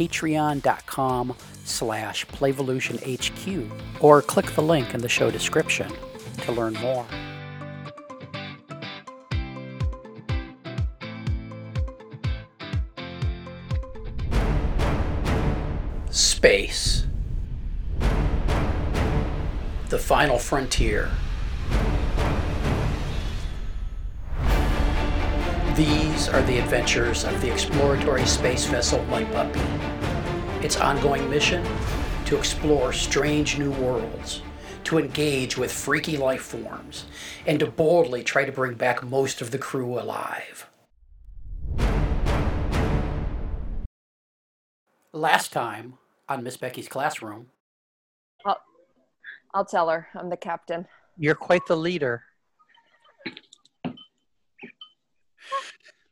patreon.com slash playvolutionhq or click the link in the show description to learn more. Space. The final frontier. These are the adventures of the exploratory space vessel Light Puppy. Its ongoing mission? To explore strange new worlds, to engage with freaky life forms, and to boldly try to bring back most of the crew alive. Last time on Miss Becky's classroom, I'll, I'll tell her. I'm the captain. you're quite the leader.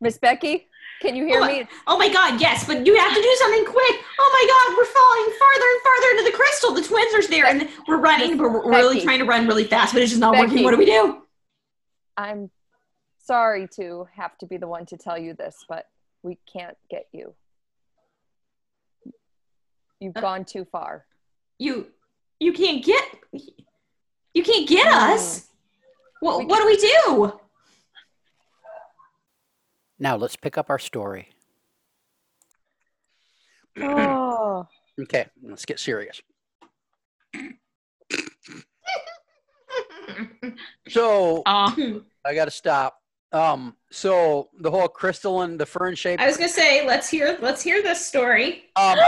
Miss Becky, can you hear oh, me? Oh my god, yes, but you have to do something quick. Oh my god, we're falling farther and farther into the crystal. The twins are there and we're running, but we're really Becky. trying to run really fast, but it's just not Becky. working. What do we do? I'm sorry to have to be the one to tell you this, but we can't get you. You've Uh, gone too far. You you can't get you can't get us. What We what do we do? Now let's pick up our story. Oh, Okay, let's get serious. So Uh, I got to stop. Um, so the whole crystalline, the fern shape. I was gonna say, let's hear let's hear this story. Um,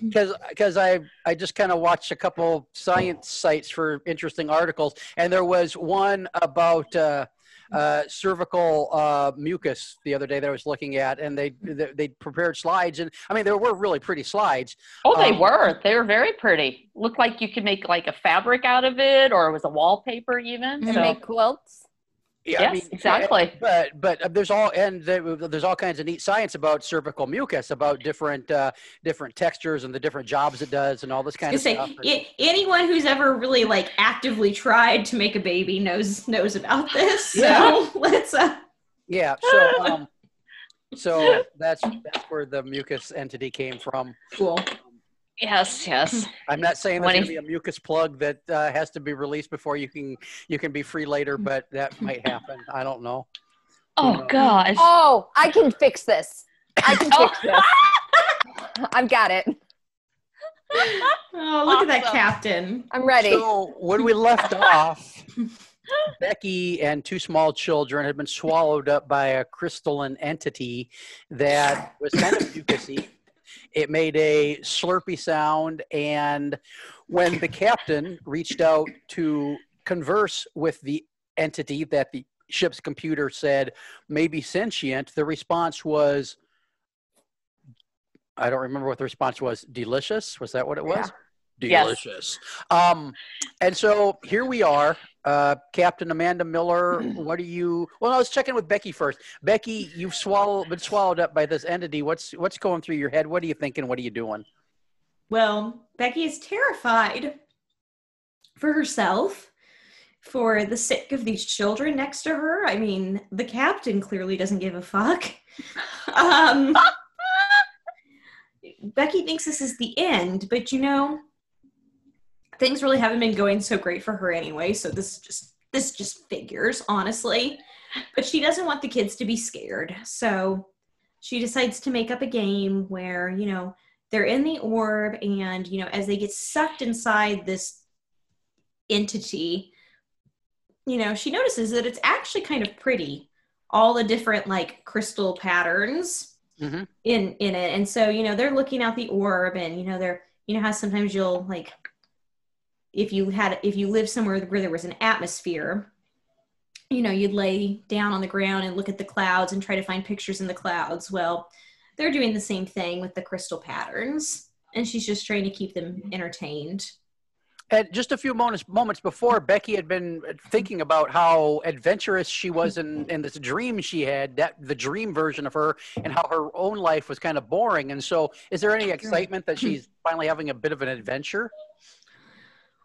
because because I I just kind of watched a couple science sites for interesting articles, and there was one about uh, uh, cervical uh, mucus the other day that I was looking at, and they they, they prepared slides, and I mean there were really pretty slides. oh, they Um, were. They were very pretty. Looked like you could make like a fabric out of it, or it was a wallpaper even. and So, make quilts. Yeah, Yes, exactly. But but uh, there's all and there's all kinds of neat science about cervical mucus, about different uh, different textures and the different jobs it does, and all this kind of gonna stuff. say, anyone who's ever really like actively tried to make a baby knows knows about this. So Yeah. let's uh Yeah. So um, so that's that's where the mucus entity came from. cool. Yes, yes. I'm not saying there's When going to be a mucus plug that uh, has to be released before you can you can be free later, but that might happen. I don't know. Oh gosh. Oh, I can fix this. I can Oh. fix this. I've got it. Oh, look at that captain. I'm ready. So when we left off, Becky and two small children had been swallowed up by a crystalline entity that was kind of mucusy. It made a slurpy sound, and when the captain reached out to converse with the entity that the ship's computer said may be sentient, the response was I don't remember what the response was. Delicious? Was that what it was? Yes. Delicious. Um, and so here we are, uh, Captain Amanda Miller. What are you? Well, I was checking with Becky first. Becky, you've swallowed, been swallowed up by this entity. What's what's going through your head? What are you thinking? What are you doing? Well, Becky is terrified for herself, for the sake of these children next to her. I mean, the captain clearly doesn't give a fuck. Um, Becky thinks this is the end, but you know, things really haven't been going so great for her anyway. So this just this just figures, honestly. But she doesn't want the kids to be scared, so she decides to make up a game where you know they're in the orb and you know as they get sucked inside this entity you know she notices that it's actually kind of pretty all the different like crystal patterns Mhm. in in it and so you know they're looking out the orb and you know they're you know how sometimes you'll like if you had if you lived somewhere where there was an atmosphere you know you'd lay down on the ground and look at the clouds and try to find pictures in the clouds well they're doing the same thing with the crystal patterns, and she's just trying to keep them mm-hmm. entertained. And just a few moments moments before, Becky had been thinking about how adventurous she was in, in this dream she had, that the dream version of her, and how her own life was kind of boring. And so, is there any excitement that she's finally having a bit of an adventure?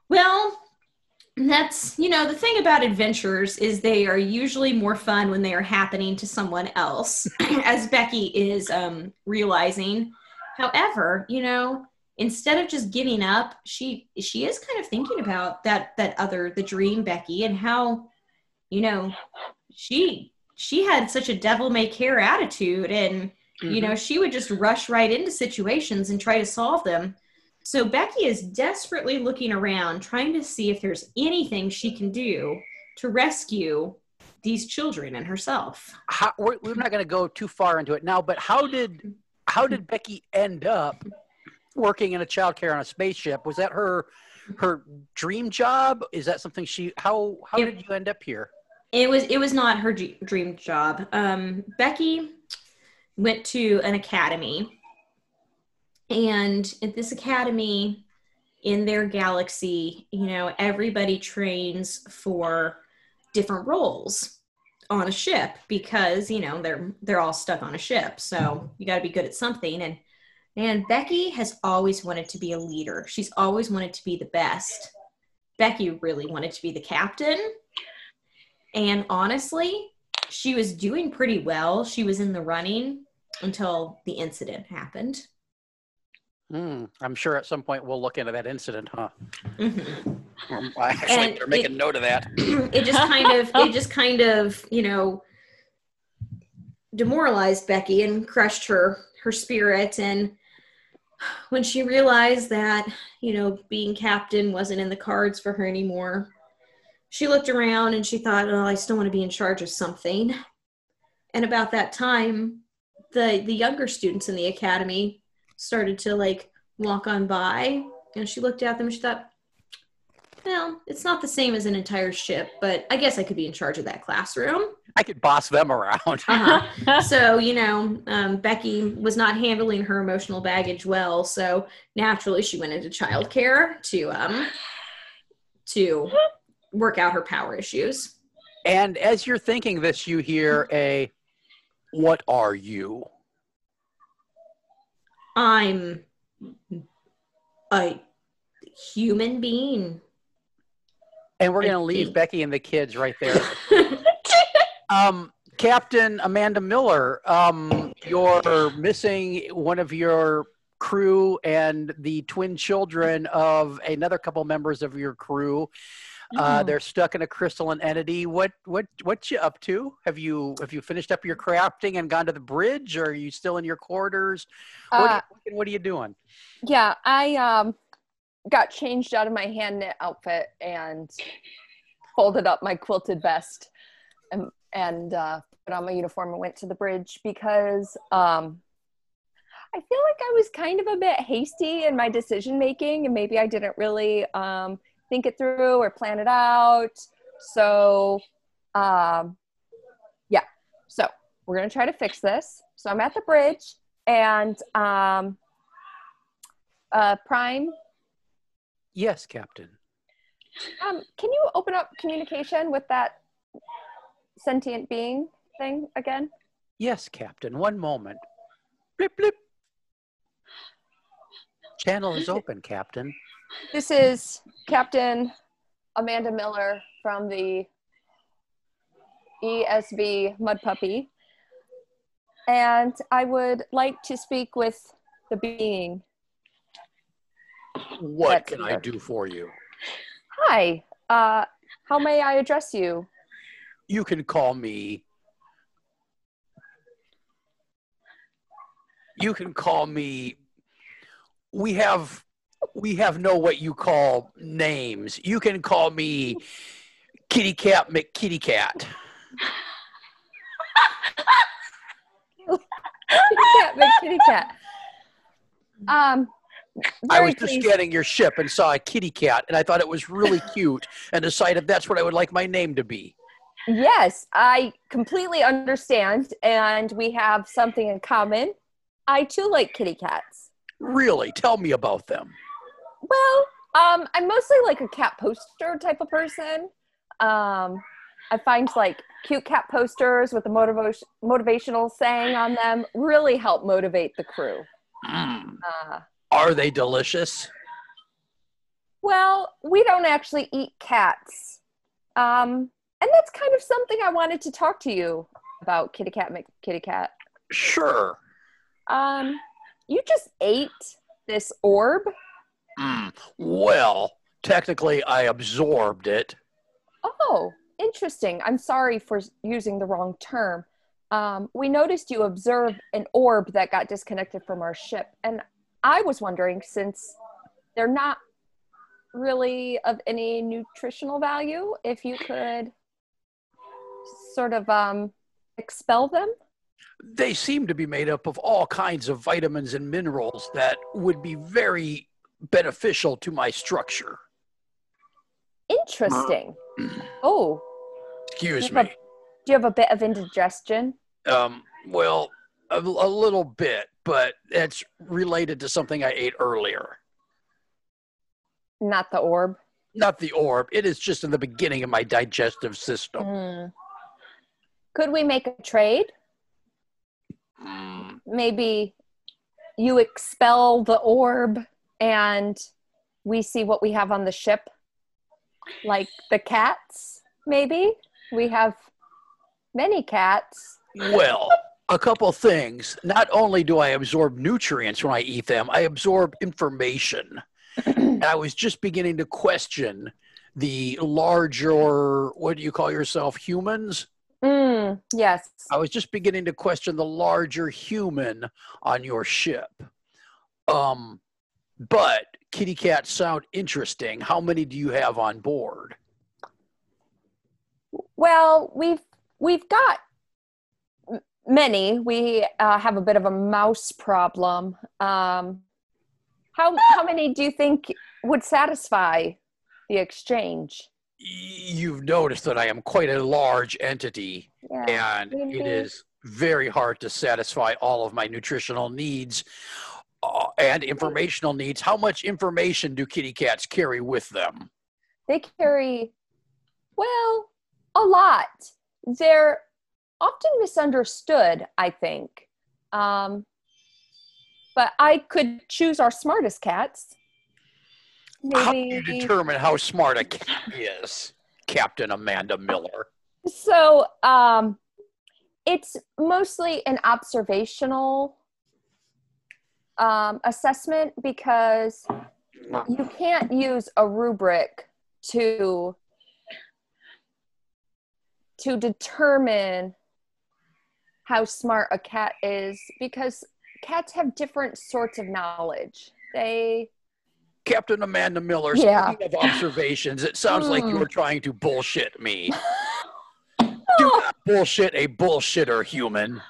Well, that's you know the thing about adventures is they are usually more fun when they are happening to someone else, as Becky is um, realizing. However, you know instead of just giving up, she she is kind of thinking about that that other the dream Becky and how you know she she had such a devil may care attitude and mm-hmm. you know she would just rush right into situations and try to solve them. So Becky is desperately looking around trying to see if there's anything she can do to rescue these children and herself. How, we're, we're not going to go too far into it now, but how did how did Becky end up working in a childcare on a spaceship. Was that her her dream job? Is that something she? How how it, did you end up here? It was it was not her dream job. Um, Becky went to an academy, and at this academy, in their galaxy, you know, everybody trains for different roles on a ship because you know they're they're all stuck on a ship so you got to be good at something and and Becky has always wanted to be a leader. She's always wanted to be the best. Becky really wanted to be the captain. And honestly, she was doing pretty well. She was in the running until the incident happened. Mm, I'm sure at some point we'll look into that incident, huh? Mm-hmm. Um, I actually and better make a note of that. It just kind of, it just kind of, you know, demoralized Becky and crushed her her spirit. And when she realized that, you know, being captain wasn't in the cards for her anymore, she looked around and she thought, oh, I still want to be in charge of something. And about that time, the the younger students in the academy started to like walk on by and she looked at them and she thought, well, it's not the same as an entire ship, but I guess I could be in charge of that classroom. I could boss them around. uh-huh. So, you know, um, Becky was not handling her emotional baggage well. So naturally, she went into childcare to um, to work out her power issues. And as you're thinking this, you hear a, "What are you?" I'm a human being. And we're going to leave Becky and the kids right there. um, Captain Amanda Miller, um, you're missing one of your crew and the twin children of another couple members of your crew. Uh, oh. they're stuck in a crystalline entity. What what what you up to? Have you have you finished up your crafting and gone to the bridge, or are you still in your quarters? What, uh, are, you, what are you doing? Yeah, I um got changed out of my hand knit outfit and folded up my quilted vest and, and uh, put on my uniform and went to the bridge because um, I feel like I was kind of a bit hasty in my decision making and maybe I didn't really um, think it through or plan it out. So, um, yeah. So we're gonna try to fix this. So I'm at the bridge and um, uh, Prime Yes, Captain. Um, can you open up communication with that sentient being thing again? Yes, Captain. One moment. Blip, blip. Channel is open, Captain. This is Captain Amanda Miller from the ESV Mud Puppy. And I would like to speak with the being what can I do for you? Hi. Uh, how may I address you? You can call me. You can call me. We have we have no what you call names. You can call me Kitty Cat McKitty Cat. kitty cat McKitty Cat. Um, I was just scanning your ship and saw a kitty cat, and I thought it was really cute, and decided that's what I would like my name to be. Yes, I completely understand, and we have something in common. I too like kitty cats. Really? Tell me about them. Well, um, I'm mostly like a cat poster type of person. Um, I find like cute cat posters with a motivation motivational saying on them really help motivate the crew. Mm. Uh, Are they delicious? well, we don't actually eat cats, um, and that's kind of something I wanted to talk to you about, Kitty Cat, Mc- Kitty Cat. Sure. Um, you just ate this orb. Mm. Well, technically, I absorbed it. Oh, interesting. I'm sorry for using the wrong term. Um, we noticed you observed an orb that got disconnected from our ship, and I was wondering since they're not really of any nutritional value, if you could sort of um, expel them. They seem to be made up of all kinds of vitamins and minerals that would be very beneficial to my structure. Interesting. Oh, Excuse me. do you have a bit of indigestion? Um, well, a, a little bit, but it's related to something I ate earlier. Not the orb. Not the orb. It is just in the beginning of my digestive system. Mm. Could we make a trade? Mm, maybe you expel the orb and we see what we have on the ship like the cats maybe we have many cats Well, a couple things. Not only do I absorb nutrients when I eat them, I absorb information. and I was just beginning to question the larger, what do you call yourself, humans? Mm, yes I was just beginning to question the larger human on your ship. Um, but kitty cats sound interesting. How many do you have on board? well we've we've got many we uh, have a bit of a mouse problem um, how how many do you think would satisfy the exchange You've noticed that I am quite a large entity, yeah and maybe. it is very hard to satisfy all of my nutritional needs uh, and informational needs. How much information do kitty cats carry with them? they carry well a lot they're often misunderstood i think um, but i could choose our smartest cats How do you determine how smart a cat is, Captain Amanda Miller? so um, it's mostly an observational um, assessment because you can't use a rubric to to determine how smart a cat is because cats have different sorts of knowledge they Captain Amanda Miller, Yeah. speaking of observations, it sounds like Hmm. you're trying to bullshit me. Do not bullshit a bullshitter human.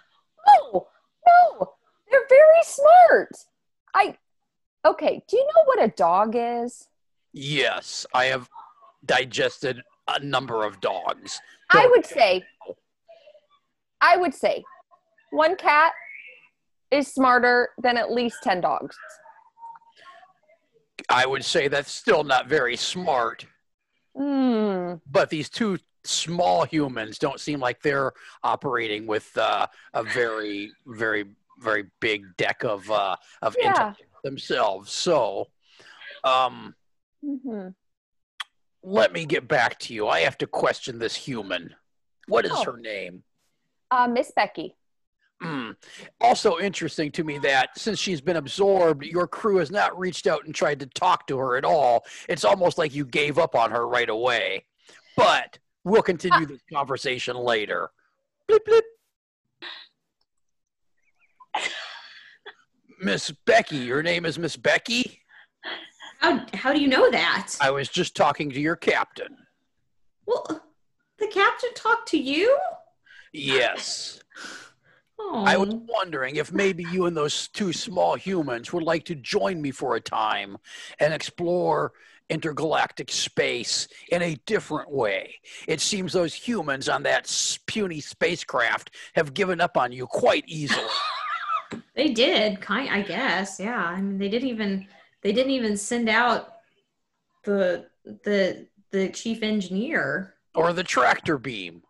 no no they're very smart i okay do you know what a dog is Yes, I have digested a number of dogs. I Don't would say, I would say, one cat is smarter than at least 10 dogs. I would say that's still not very smart, Hmm. but these two small humans don't seem like they're operating with uh, a very, very, very big deck of uh, of Yeah. themselves. So, um, hmm let me get back to you. I have to question this human. What is Oh. her name? Uh, Miss Becky. Hmm. Also interesting to me that since she's been absorbed, your crew has not reached out and tried to talk to her at all. It's almost like you gave up on her right away. But we'll continue this conversation later. Blip, blip. Miss Becky, your name is Miss Becky? How, how do you know that? I was just talking to your captain. Well, the captain talked to you? Yes. Oh. I was oh. wondering if maybe you and those two small humans would like to join me for a time and explore intergalactic space in a different way. It seems those humans on that puny spacecraft have given up on you quite easily. They did, kind I guess. Yeah. I mean they didn't even they didn't even send out the the the chief engineer Or the tractor beam.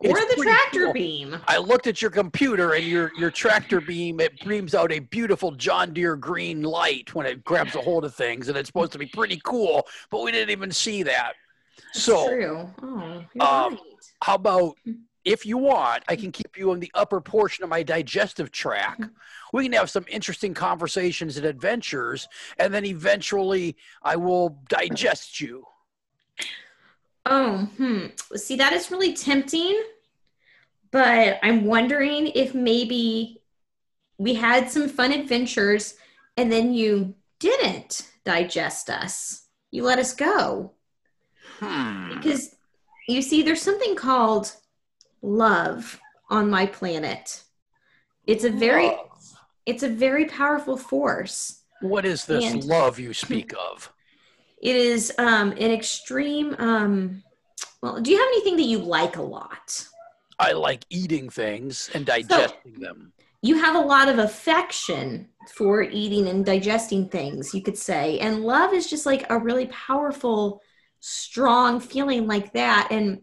Or It's the tractor cool. beam. I looked at your computer and your your tractor beam it beams out a beautiful John Deere green light when it grabs a hold of things and it's supposed to be pretty cool, but we didn't even see that. That's So true. Oh, um, right. how about if you want, I can keep you in the upper portion of my digestive tract. We can have some interesting conversations and adventures, and then eventually I will digest you. Oh, hmm. See, that is really tempting, but I'm wondering if maybe we had some fun adventures and then you didn't digest us. You let us go. Hmm. Because you see, there's something called love on my planet. It's a very it's a very powerful force. What is this And- love you speak of? It is um, an extreme. Um, well, do you have anything that you like a lot? I like eating things and digesting them. You have a lot of affection for eating and digesting things, you could say. And love is just like a really powerful, strong feeling like that. And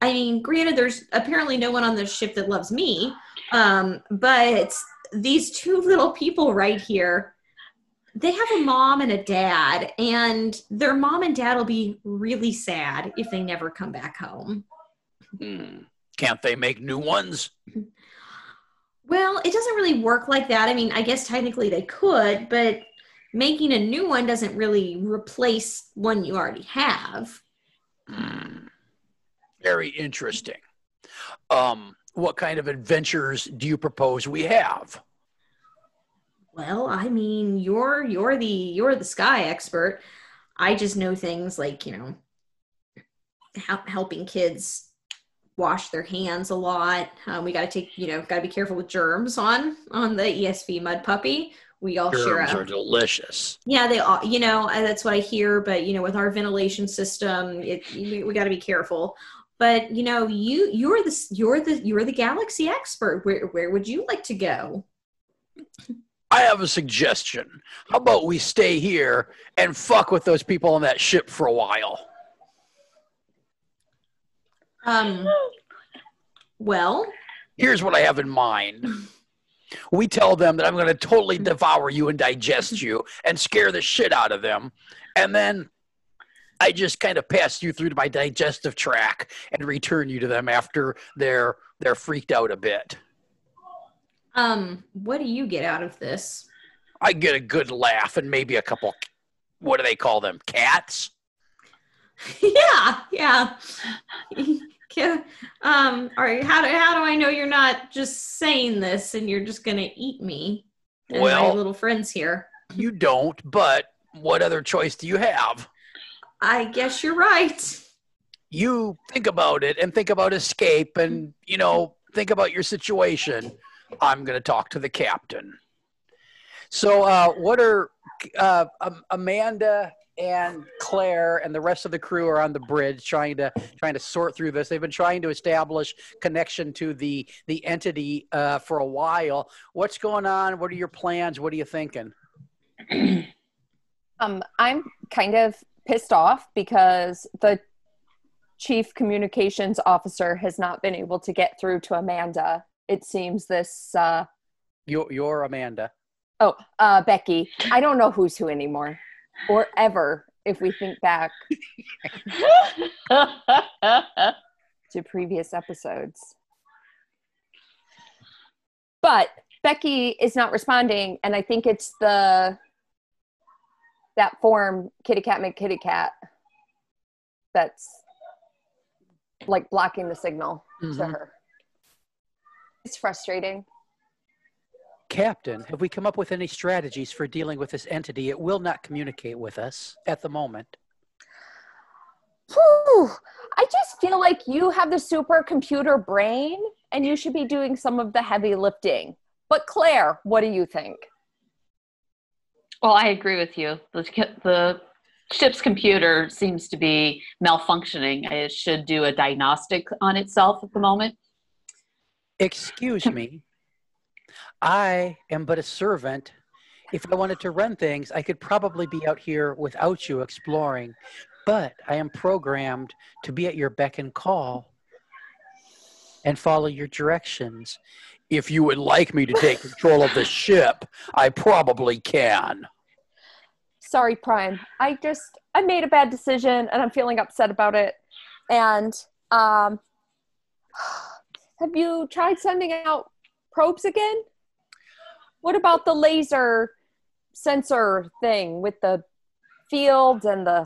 I mean, granted, there's apparently no one on the ship that loves me, um, but these two little people right here they have a mom and a dad and their mom and dad will be really sad if they never come back home Hmm. Can't they make new ones? well it doesn't really work like that i mean i guess technically they could but making a new one doesn't really replace one you already have Hmm. Very interesting. Um, what kind of adventures do you propose we have? Well i mean you're you're the you're the sky expert i just know things like you know hel- helping kids wash their hands a lot um, we got to take you know got to be careful with germs on on the esv mud puppy we all share Germs are delicious. Yeah, they all, you know, uh, that's what I hear. But you know, with our ventilation system, it we, we got to be careful. But you know, you you're the you're the you're the galaxy expert. Where where would you like to go? I have a suggestion. How about we stay here and fuck with those people on that ship for a while? Um. Well, Here's what I have in mind. We tell them that I'm going to totally devour you and digest you and scare the shit out of them. And then I just kind of pass you through to my digestive tract and return you to them after they're they're freaked out a bit. Um, what do you get out of this? I get a good laugh and maybe a couple what do they call them? Cats? yeah, yeah. Um, all right. How do how do I know you're not just saying this and you're just gonna eat me and my little friends here? You don't, but what other choice do you have? I guess you're right. you think about it and think about escape and you know think about your situation i'm going to talk to the captain. So uh, what are uh, Am- amanda and claire and the rest of the crew are on the bridge trying to trying to sort through this. They've been trying to establish connection to the the entity uh, for a while. What's going on? What are your plans? What are you thinking? Um, I'm kind of pissed off because the chief communications officer has not been able to get through to Amanda. It seems this, uh, you're, you're amanda oh, uh, Becky. I don't know who's who anymore or ever if we think back to previous episodes. But Becky is not responding, and I think it's the that form kitty cat McKitty cat that's like blocking the signal to Mhm. her. It's frustrating. Captain, have we come up with any strategies for dealing with this entity? It will not communicate with us at the moment. Whew, I just feel like you have the supercomputer brain and you should be doing some of the heavy lifting. But Claire, what do you think? Well, I agree with you. The, the ship's computer seems to be malfunctioning. It should do a diagnostic on itself at the moment. Excuse me. I am but a servant. If I wanted to run things, I could probably be out here without you exploring, but I am programmed to be at your beck and call and follow your directions. If you would like me to take control of the ship, I probably can. Sorry, Prime. I just I made a bad decision and I'm feeling upset about it. And um have you tried sending out probes again? What about the laser sensor thing with the fields and the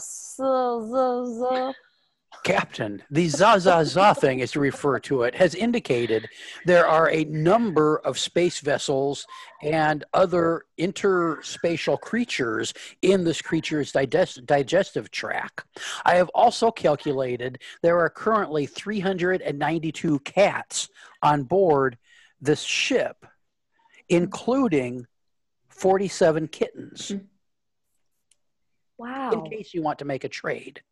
Captain, the Zazaza thing, as you refer to it, has indicated there are a number of space vessels and other interspatial creatures in this creature's digest- digestive tract. I have also calculated there are currently 392 cats on board this ship, including 47 kittens, hmm. Wow. in case you want to make a trade.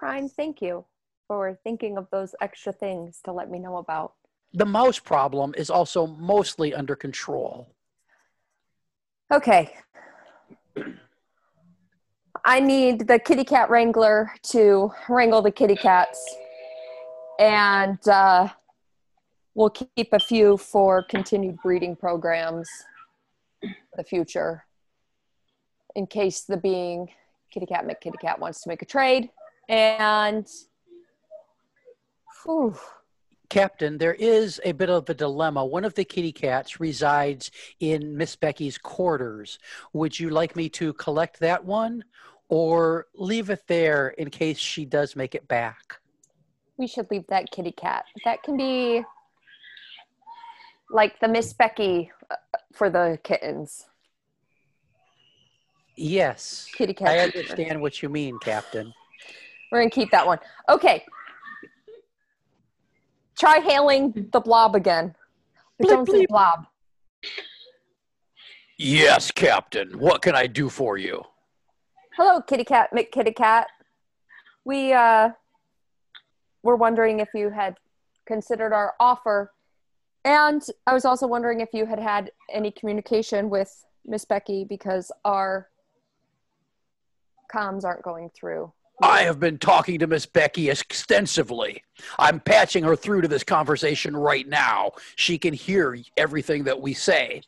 Prime, thank you for thinking of those extra things to let me know about. The mouse problem is also mostly under control. Okay. I need the kitty cat wrangler to wrangle the kitty cats. And uh, we'll keep a few for continued breeding programs the future in case the being kitty cat McKitty cat wants to make a trade. And whew, Captain, there is a bit of a dilemma. One of the kitty cats resides in Miss Becky's quarters. Would you like me to collect that one or leave it there in case she does make it back? we should leave that kitty cat. That can be like the Miss Becky uh, for the kittens. Yes. Kitty cat. I understand what you mean, Captain. We're gonna keep that one. Okay. Try hailing the blob again. But Bleep, don't say blob. Yes, Captain. What can I do for you? Hello, kitty cat, McKitty cat. We uh were wondering if you had considered our offer. And I was also wondering if you had had any communication with Miss Becky because our comms aren't going through. I have been talking to Miss Becky extensively. I'm patching her through to this conversation right now. She can hear everything that we say.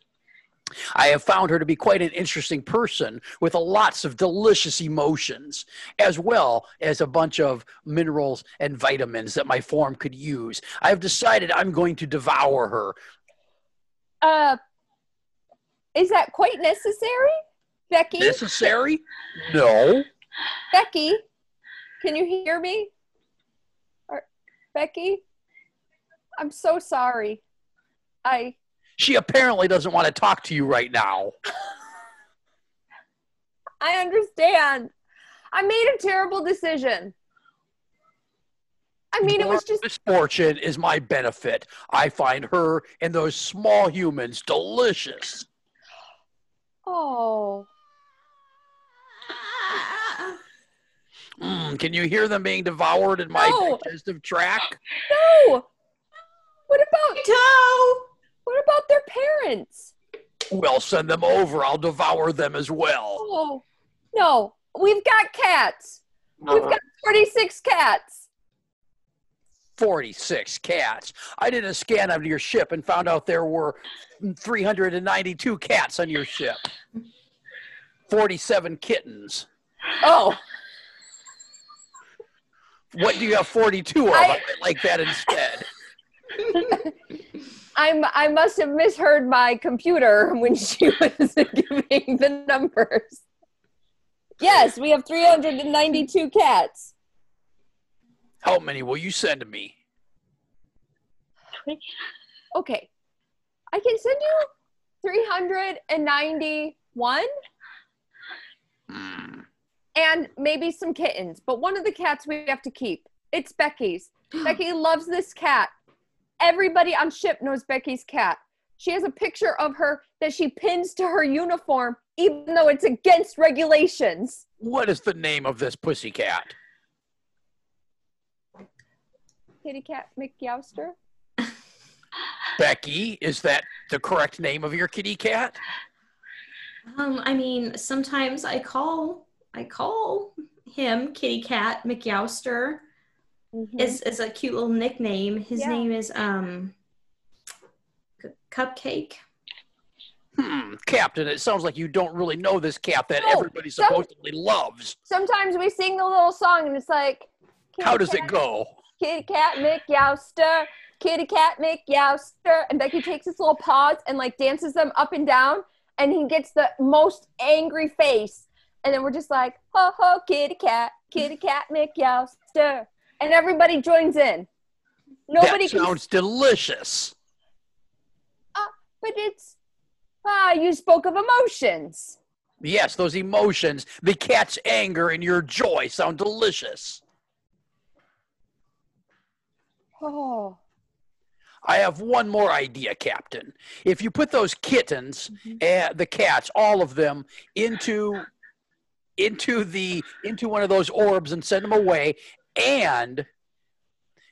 I have found her to be quite an interesting person with lots of delicious emotions, as well as a bunch of minerals and vitamins that my form could use. I have decided I'm going to devour her. Uh, is that quite necessary, Becky? Necessary? No. Becky, can you hear me? Or, Becky, I'm so sorry. I She apparently doesn't want to talk to you right now. I understand. I made a terrible decision. I mean, it was just misfortune is my benefit. I find her and those small humans delicious. oh, Mm, can you hear them being devoured in my No. digestive tract? no. What about Toe! what about their parents? Well, send them over. I'll devour them as well. Oh, no. We've got cats. We've got 46 cats. 46 cats. I did a scan of your ship and found out there were 392 cats on your ship. 47 kittens. Oh, What do you have 42 of? I- I might like that instead. I'm I must have misheard my computer when she was giving the numbers. Yes, we have 392 cats. How many will you send to me? Okay. I can send you 391 Hmm. And maybe some kittens, but one of the cats we have to keep. It's Becky's. Becky loves this cat. Everybody on ship knows Becky's cat. She has a picture of her that she pins to her uniform, even though it's against regulations. What is the name of this pussy cat? Kitty Cat McYouster. Becky, is that the correct name of your kitty cat? Um, I mean, sometimes I call I call him Kitty Cat McYouster. Mhm. Is is a cute little nickname. His Yeah. name is um C- Cupcake. Hmm, Captain, it sounds like you don't really know this cat that No, everybody some- supposedly loves. Sometimes we sing the little song and it's like, How "Kitty does it go? Kitty cat McYouster, kitty cat McYouster. And Becky takes his little paws and like dances them up and down. And he gets the most angry face. And then we're just like, ho ho, kitty cat, kitty cat McYouster. And everybody joins in. Nobody that can, sounds delicious. Ah, but it's, ah, you spoke of emotions. Yes, those emotions, the cat's anger and your joy sound delicious. Oh, I have one more idea, Captain. If you put those kittens, uh, the cats, all of them, into into the into one of those orbs and send them away, and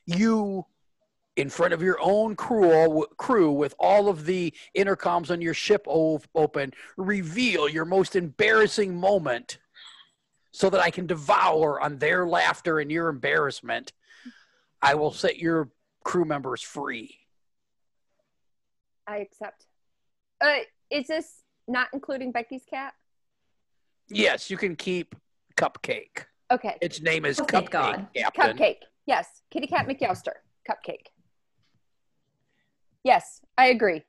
you, in front of your own crew, crew with all of the intercoms on your ship open, reveal your most embarrassing moment, so that I can devour on their laughter and your embarrassment. I will set your crew members free. I accept. Uh, is this not including Becky's cat? Yes, you can keep Cupcake. Okay. Its name is Oh, Cupcake, God. Captain. Cupcake. Yes. Kitty Cat McYouster. Cupcake. Yes, I agree.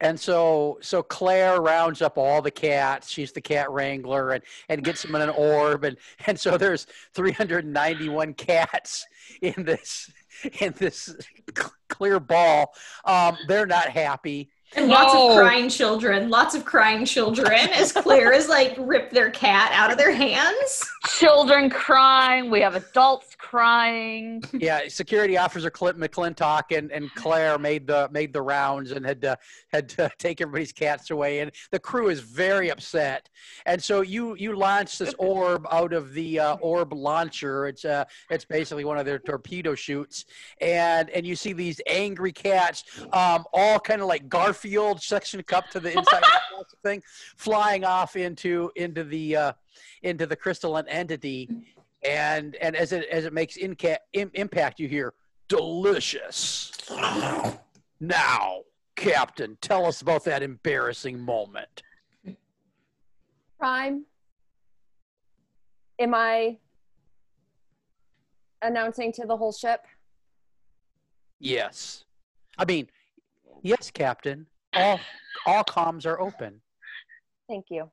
And so, so Claire rounds up all the cats. She's the cat wrangler, and and gets them in an orb, and and so there's 391 cats in this in this clear ball. Um, they're not happy. And lots No. of crying children. Lots of crying children as Claire is like rip their cat out of their hands. Children crying. We have adults crying. Yeah, security officer Clint McClintock and, and Claire made the made the rounds and had to had to take everybody's cats away, and the crew is very upset. And so you you launch this orb out of the uh, orb launcher. It's uh it's basically one of their torpedo shoots, and and you see these angry cats, um, all kind of like Garfield section cup to the inside of the thing, flying off into into the uh, into the crystalline entity and and as it as it makes inca- im- impact you hear delicious now captain tell us about that embarrassing moment Prime. Am I announcing to the whole ship? yes i mean yes captain all all comms are open Thank you.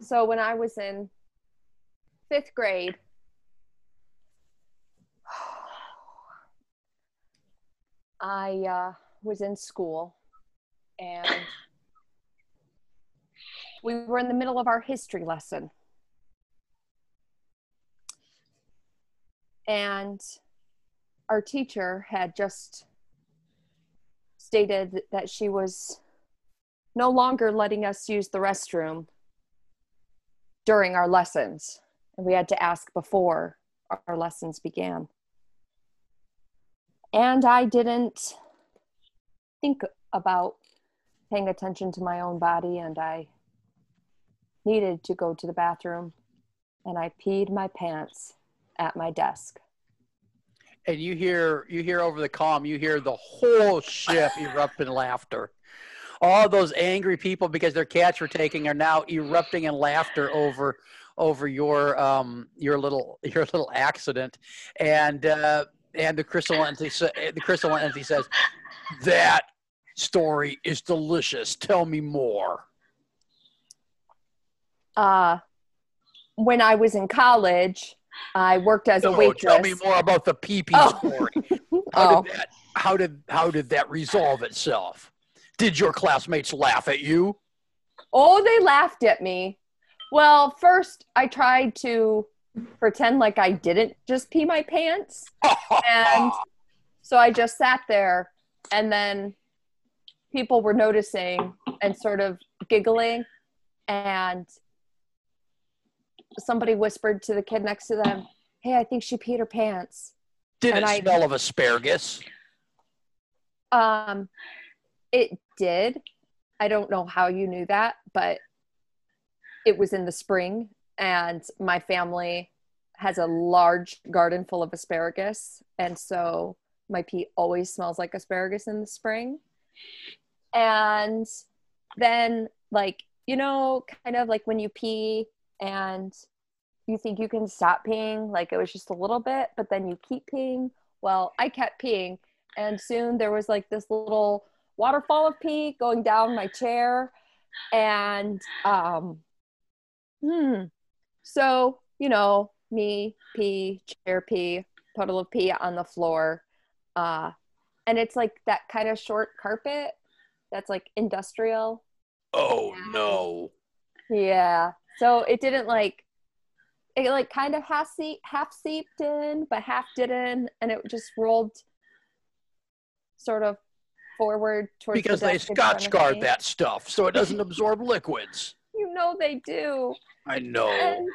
So when I was in fifth grade, I uh, was in school and we were in the middle of our history lesson. And our teacher had just stated that she was no longer letting us use the restroom during our lessons. And we had to ask before our lessons began. And I didn't think about paying attention to my own body, and I needed to go to the bathroom, and I peed my pants at my desk. And you hear you hear over the comm you hear the whole ship erupt in laughter. All those angry people because their cats were taking are now erupting in laughter over over your um your little your little accident. And uh and the crystal entity the crystal entity says that story is delicious. Tell me more. Uh, when I was in college, I worked as a waitress. tell me more about the pee pee Oh. story how Oh. did that how did how did that resolve itself did your classmates laugh at you Oh, they laughed at me. Well, first I tried to pretend like I didn't just pee my pants. And so I just sat there and then people were noticing and sort of giggling and somebody whispered to the kid next to them, "Hey, I think she peed her pants." Did And it I- smell of asparagus? Um, it did. I don't know how you knew that, but it was in the spring, and my family has a large garden full of asparagus, and so my pee always smells like asparagus in the spring. And then, like, you know, kind of like when you pee and you think you can stop peeing, like it was just a little bit, but then you keep peeing. Well, I kept peeing, and soon there was like this little waterfall of pee going down my chair. And, um, hmm. So, you know, me, pee, chair pee, puddle of pee on the floor. Uh, and it's like that kind of short carpet that's like industrial. Oh no. Yeah. So it didn't like it like kind of half seep half seeped in, but half didn't, and it just rolled sort of forward towards Because the they desk in front Scotchgard that stuff so it doesn't absorb liquids. You know they do. I know. And,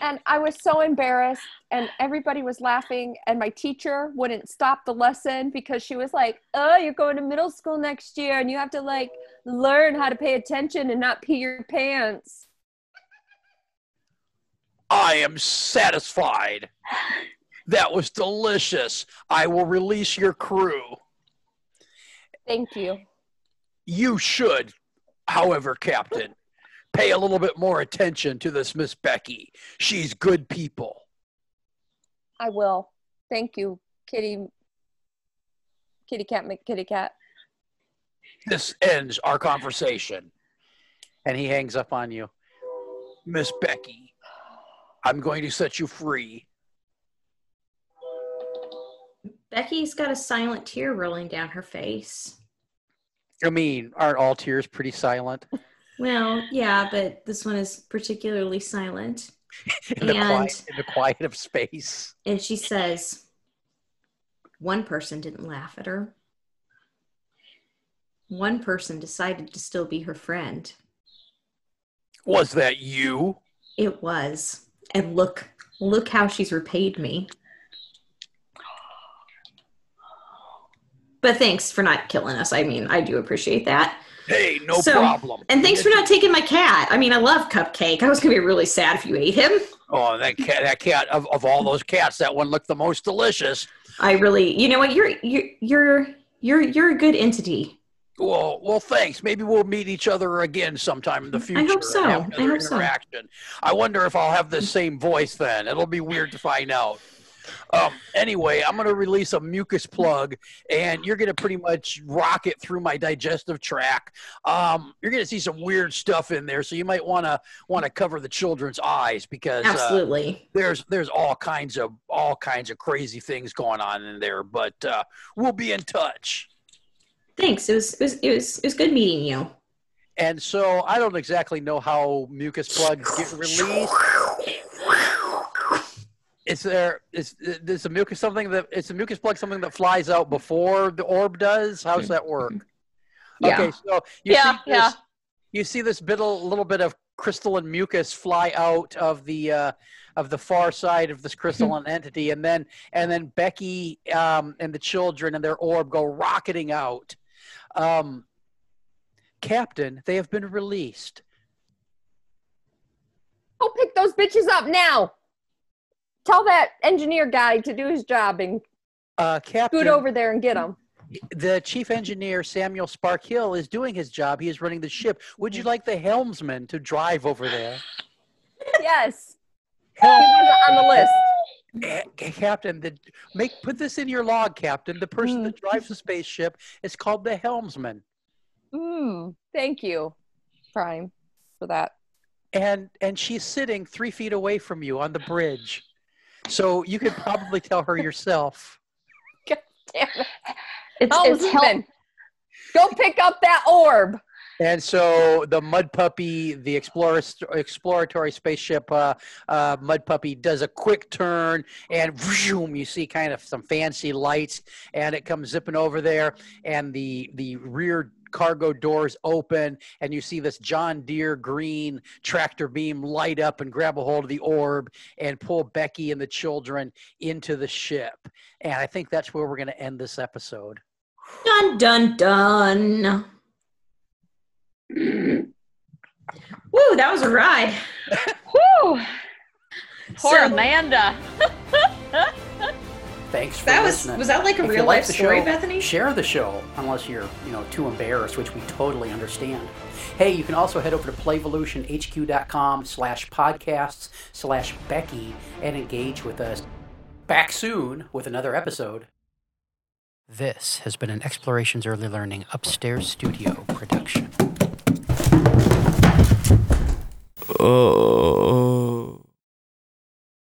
and I was so embarrassed, and everybody was laughing, and my teacher wouldn't stop the lesson because she was like, "Oh, you're going to middle school next year, and you have to like learn how to pay attention and not pee your pants." I am satisfied. That was delicious. I will release your crew. Thank you. You should, however, Captain, pay a little bit more attention to this Miss Becky. She's good people. I will. Thank you, Kitty. Kitty cat, McKitty cat. This ends our conversation. And he hangs up on you. Miss Becky, I'm going to set you free. Becky's got a silent tear rolling down her face. I mean, aren't all tears pretty silent? Well, yeah, but this one is particularly silent. In the, And- quiet, in the quiet of space. And she says, one person didn't laugh at her. One person decided to still be her friend. Was that you? It was. And look, look how she's repaid me. But thanks for not killing us. I mean, I do appreciate that. Hey, no So- problem. And thanks for not taking my cat. I mean, I love Cupcake. I was going to be really sad if you ate him. Oh, that cat! That cat of, of all those cats, that one looked the most delicious. I really, you know what? You're you're you're you're you're a good entity. Well, well, thanks. Maybe we'll meet each other again sometime in the future. I hope so. I hope so. interaction. I wonder if I'll have the same voice then. It'll be weird to find out. Um, anyway, I'm going to release a mucus plug, and you're going to pretty much rock it through my digestive tract. Um, you're going to see some weird stuff in there, so you might want to want to cover the children's eyes because uh, Absolutely. there's there's all kinds of all kinds of crazy things going on in there. But uh, we'll be in touch. Thanks. It was it was it was it was good meeting you. And so I don't exactly know how mucus plugs get released. Is there is is a mucus something that is a mucus plug something that flies out before the orb does? How does that work? Yeah. Okay, so you Yeah, see this, yeah. you see this bit, little bit of crystalline mucus fly out of the uh, of the far side of this crystalline entity, and then and then Becky um, and the children and their orb go rocketing out. Um, Captain, they have been released. Go pick those bitches up now. Tell that engineer guy to do his job and Uh, Captain, scoot over there and get them. the chief engineer Samuel Sparkhill is doing his job. He is running the ship. Would you like the helmsman to drive over there? Yes. He Helm- on the list. Captain, the, make put this in your log, Captain. The person that drives the spaceship is called the helmsman, Mm, thank you, Prime, for that. and and she's sitting three feet away from you on the bridge, so you could probably tell her yourself. God Damn it. It's, it's help. Go pick up that orb. And so the Mud Puppy, the explorers, exploratory spaceship uh, uh, Mud Puppy, does a quick turn, and vroom, you see kind of some fancy lights, and it comes zipping over there, and the the rear cargo doors open, and you see this John Deere green tractor beam light up and grab a hold of the orb and pull Becky and the children into the ship. And I think that's where we're going to end this episode. Dun dun dun. Woo, that was a ride. Whew. Poor So- Amanda. Thanks for That was listening. was that like a If real life the story, show, Bethany? Share the show, unless you're, you know, too embarrassed, which we totally understand. Hey, you can also head over to playvolutionhq.com slash podcasts slash Becky and engage with us. Back soon with another episode. This has been an Explorations Early Learning Upstairs Studio production. Oh.